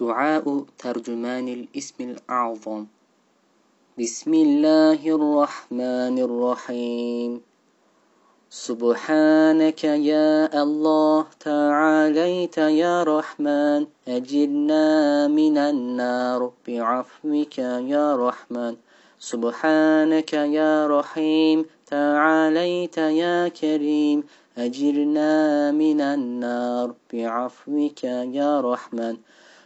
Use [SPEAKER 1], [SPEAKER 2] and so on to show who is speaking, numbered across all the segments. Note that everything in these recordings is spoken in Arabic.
[SPEAKER 1] دعاء ترجمان الإسم الأعظم. بسم الله الرحمن الرحيم. سبحانك يا الله تعاليت يا رحمن. أجرنا من النار بعفوك يا رحمن. سبحانك يا رحيم تعاليت يا كريم. أجرنا من النار بعفوك يا رحمن.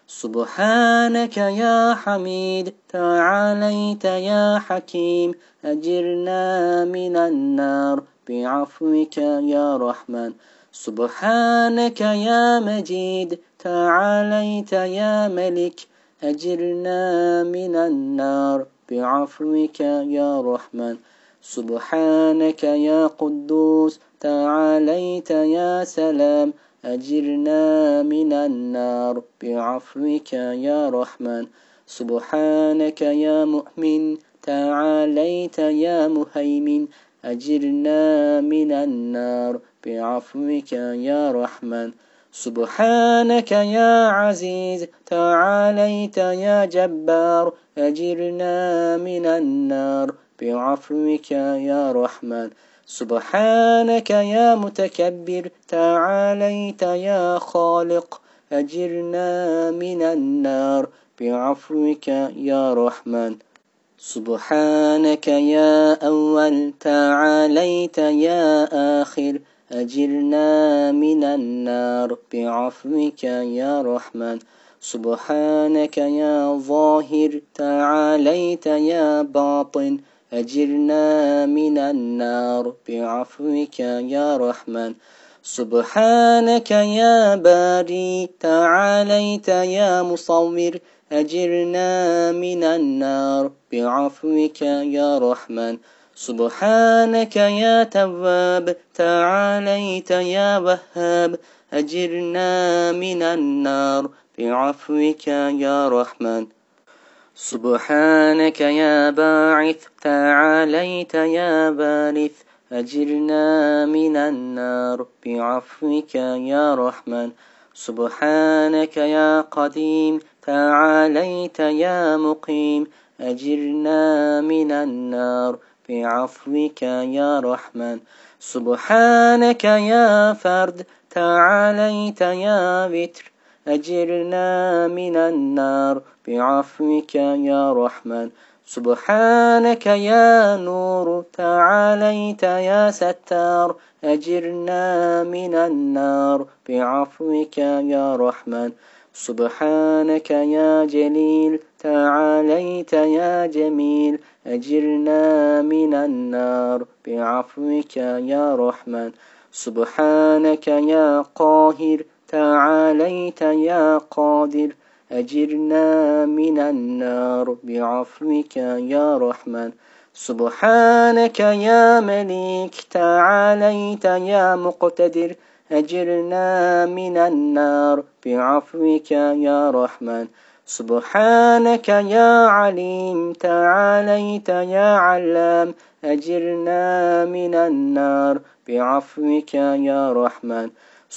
[SPEAKER 1] سبحانك يا حميد تعاليت يا حكيم أجرنا من النار بعفوك يا رحمن. سبحانك يا مجيد تعاليت يا ملك أجرنا من النار بعفوك يا رحمن. سبحانك يا قدوس تعاليت يا سلام أجرنا من النار. بعفوك يا رحمن. سبحانك يا مؤمن. تعاليت يا مهيمن. أجرنا من النار. بعفوك يا رحمن. سبحانك يا عزيز. تعاليت يا جبار. أجرنا من النار. بعفوك يا رحمن. سبحانك يا متكبر تعاليت يا خالق أجرنا من النار بعفوك يا رحمن. سبحانك يا أول تعاليت يا آخر أجرنا من النار بعفوك يا رحمن. سبحانك يا ظاهر تعاليت يا باطن أجرنا من النار. بعفوك يا رحمن. سبحانك يا باري تعاليت يا مصور. أجرنا من النار. بعفوك يا رحمن. سبحانك يا تواب. تعاليت يا وهاب. أجرنا من النار. بعفوك يا رحمن. سبحانك يا باعث تعاليت يا بارث أجرنا من النار. بعفوك يا رحمن. سبحانك يا قديم تعاليت يا مقيم أجرنا من النار. بعفوك يا رحمن. سبحانك يا فرد تعاليت يا وتر. أجرنا من النار. بعفوك يا رحمن. سبحانك يا نور. تعاليت يا ستار. أجرنا من النار. بعفوك يا رحمن. سبحانك يا جليل. تعاليت يا جميل. أجرنا من النار. بعفوك يا رحمن. سبحانك يا قاهر. تعاليت يا قادر أجرنا من النار. بعفوك يا رحمن. سبحانك يا مليك تعاليت يا مقتدر أجرنا من النار. بعفوك يا رحمن. سبحانك يا عليم تعاليت يا علام أجرنا من النار. بعفوك يا رحمن.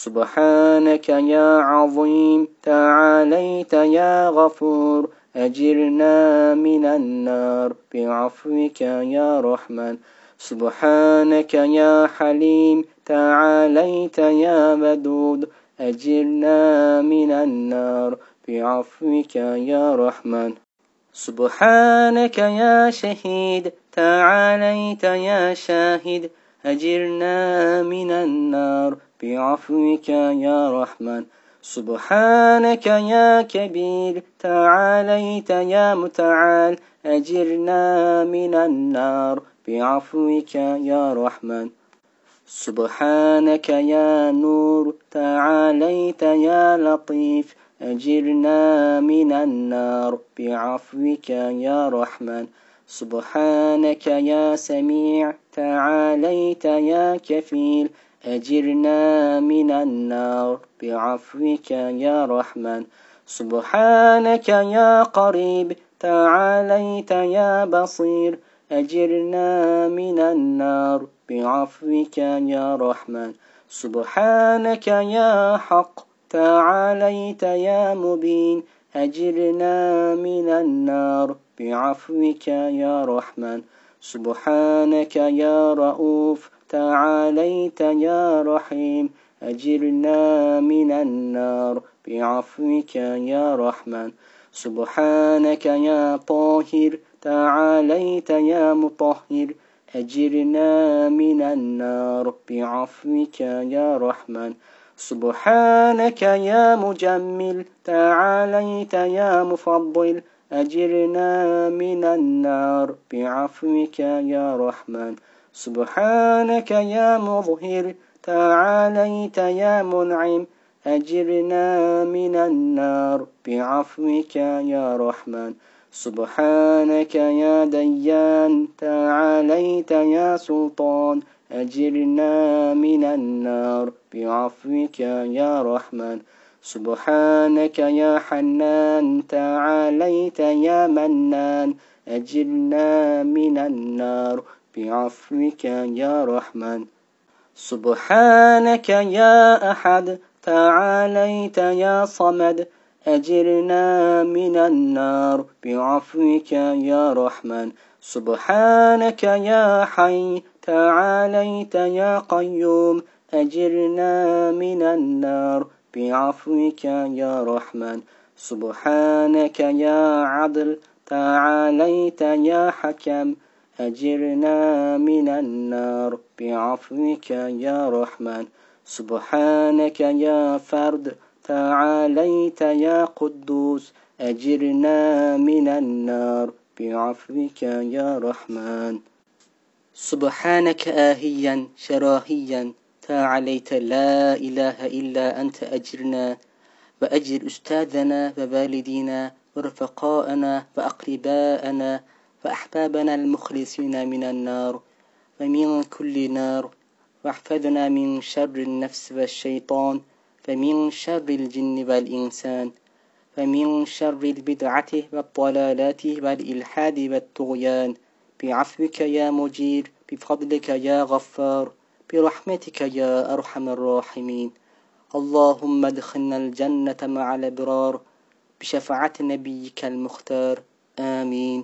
[SPEAKER 1] سبحانك يا عظيم تعاليت يا غفور أجرنا من النار بعفوك يا رحمن. سبحانك يا حليم تعاليت يا ودود أجرنا من النار بعفوك يا رحمن. سبحانك يا شهيد تعاليت يا شاهد أجرنا من النار بعفوك يا رحمن. سبحانك يا كبير تعاليت يا متعال أجرنا من النار. بعفوك يا رحمن. سبحانك يا نور تعاليت يا لطيف أجرنا من النار. بعفوك يا رحمن. سبحانك يا سميع تعاليت يا كفيل أجرنا من النار. بعفوك يا رحمن. سبحانك يا قريب. تعاليت يا بصير. أجرنا من النار. بعفوك يا رحمن. سبحانك يا حق. تعاليت يا مبين. أجرنا من النار. بعفوك يا رحمن. سبحانك يا رؤوف. تعاليت يا رحيم أجرنا من النار. بعفوك يا رحمن سبحانك يا طاهر. تعاليت يا مطهر أجرنا من النار. بعفوك يا رحمن سبحانك يا مجمل. تعاليت يا مفضل أجرنا من النار. بعفوك يا رحمن سبحانك يا مظهر تعاليت يا منعم أجرنا من النار بعفوك يا رحمن. سبحانك يا ديان تعاليت يا سلطان أجرنا من النار بعفوك يا رحمن. سبحانك يا حنان تعاليت يا منان أجرنا من النار بعفوك يا رحمن. سبحانك يا أحد تعاليت يا صمد أجرنا من النار بعفوك يا رحمن. سبحانك يا حي تعاليت يا قيوم أجرنا من النار بعفوك يا رحمن. سبحانك يا عدل تعاليت يا حكم أجرنا من النار. بعفوك يا رحمن. سبحانك يا فرد. تعاليت يا قدوس. أجرنا من النار. بعفوك يا رحمن. سبحانك آهيا شراهيا. تعاليت لا إله إلا أنت أجرنا. وأجر أستاذنا ووالدينا ورفقاءنا وأقرباءنا. وأحبابنا المخلصين من النار ومن كل نار واحفظنا من شر النفس والشيطان ومن شر الجن والإنسان ومن شر البدعة والضلالات والإلحاد والطغيان. بعفوك يا مجير بفضلك يا غفار برحمتك يا أرحم الراحمين. اللهم ادخلنا الجنة مع الأبرار بشفاعة نبيك المختار. آمين.